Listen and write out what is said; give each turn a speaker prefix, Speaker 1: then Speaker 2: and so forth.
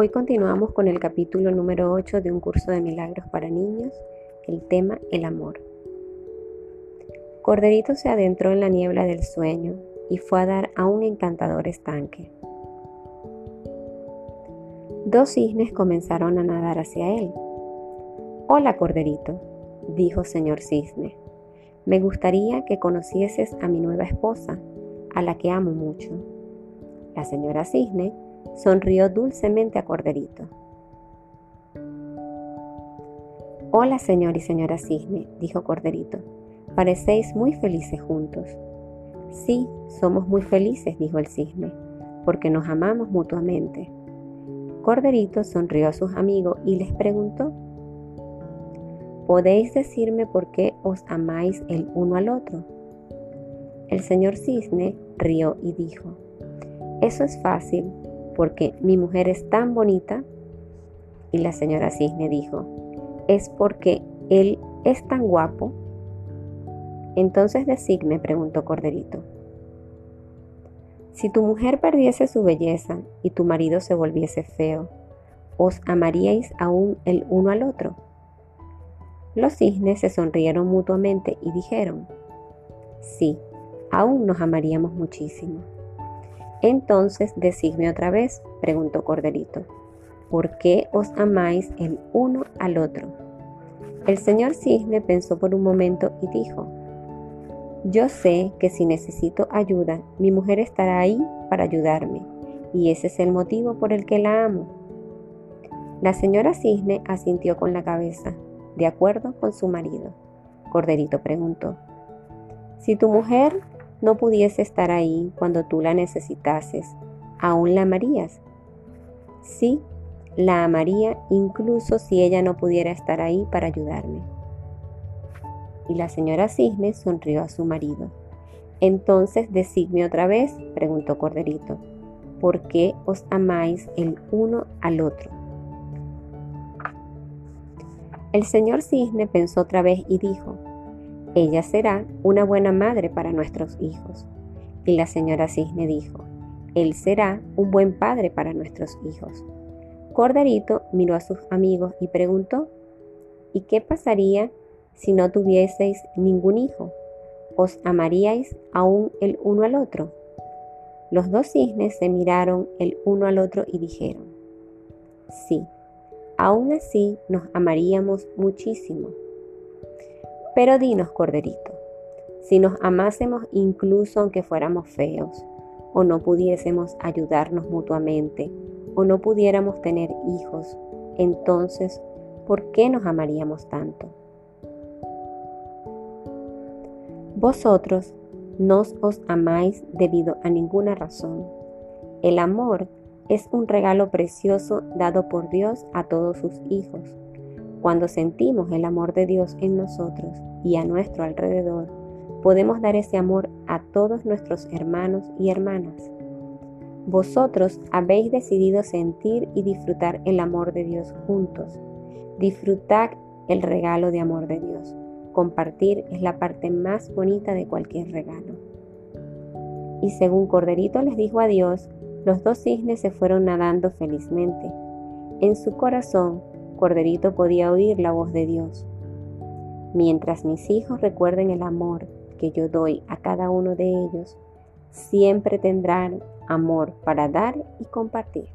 Speaker 1: Hoy continuamos con el capítulo número 8 de un curso de milagros para niños, el tema el amor. Corderito se adentró en la niebla del sueño y fue a dar a un encantador estanque. Dos cisnes comenzaron a nadar hacia él. Hola, Corderito, dijo señor cisne. Me gustaría que conocieses a mi nueva esposa, a la que amo mucho. La señora cisne sonrió dulcemente a Corderito. Hola, señor y señora Cisne, dijo Corderito. Parecéis muy felices juntos. Sí, somos muy felices, dijo el cisne, porque nos amamos mutuamente. Corderito sonrió a sus amigos y les preguntó, ¿podéis decirme por qué os amáis el uno al otro? El señor cisne rió y dijo, eso es fácil, porque mi mujer es tan bonita? Y la señora Cisne dijo, es porque él es tan guapo. Entonces designe, preguntó Corderito. Si tu mujer perdiese su belleza y tu marido se volviese feo, ¿os amaríais aún el uno al otro? Los cisnes se sonrieron mutuamente y dijeron, sí, aún nos amaríamos muchísimo. Entonces decidme otra vez, preguntó Corderito, ¿por qué os amáis el uno al otro? El señor Cisne pensó por un momento y dijo, yo sé que si necesito ayuda, mi mujer estará ahí para ayudarme, y ese es el motivo por el que la amo. La señora Cisne asintió con la cabeza, de acuerdo con su marido. Corderito preguntó, si tu mujer no pudiese estar ahí cuando tú la necesitases, ¿aún la amarías? Sí, la amaría incluso si ella no pudiera estar ahí para ayudarme. Y la señora Cisne sonrió a su marido. Entonces, decidme otra vez, preguntó Corderito, ¿por qué os amáis el uno al otro? El señor Cisne pensó otra vez y dijo, ella será una buena madre para nuestros hijos. Y la señora Cisne dijo, Él será un buen padre para nuestros hijos. Corderito miró a sus amigos y preguntó, ¿y qué pasaría si no tuvieseis ningún hijo? ¿Os amaríais aún el uno al otro? Los dos cisnes se miraron el uno al otro y dijeron, sí, aún así nos amaríamos muchísimo. Pero dinos, Corderito, si nos amásemos incluso aunque fuéramos feos, o no pudiésemos ayudarnos mutuamente, o no pudiéramos tener hijos, entonces, ¿por qué nos amaríamos tanto? Vosotros no os amáis debido a ninguna razón. El amor es un regalo precioso dado por Dios a todos sus hijos cuando sentimos el amor de Dios en nosotros y a nuestro alrededor, podemos dar ese amor a todos nuestros hermanos y hermanas. Vosotros habéis decidido sentir y disfrutar el amor de Dios juntos. Disfrutad el regalo de amor de Dios. Compartir es la parte más bonita de cualquier regalo. Y según Corderito les dijo adiós, los dos cisnes se fueron nadando felizmente. En su corazón Corderito podía oír la voz de Dios. Mientras mis hijos recuerden el amor que yo doy a cada uno de ellos, siempre tendrán amor para dar y compartir.